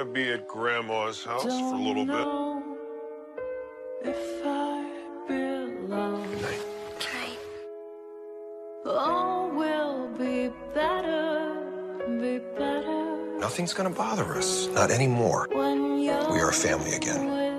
gonna be at Grandma's house for a little bit. If I belong, Good night. all will be better, be better Nothing's gonna bother us. Not anymore. We are a family again.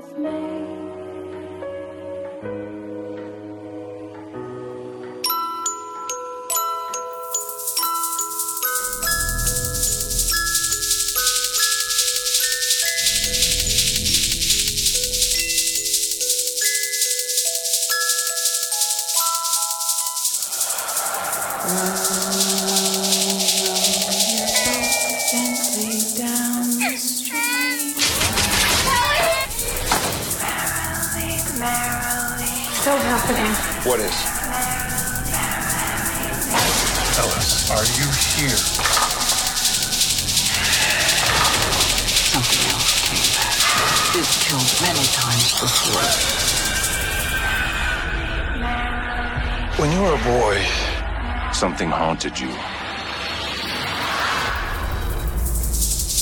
Haunted you.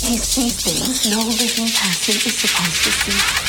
He sees things no living person is supposed to see.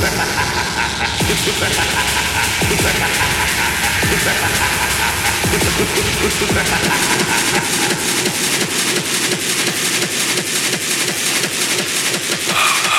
Ha ha ha!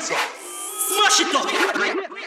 Smash it up!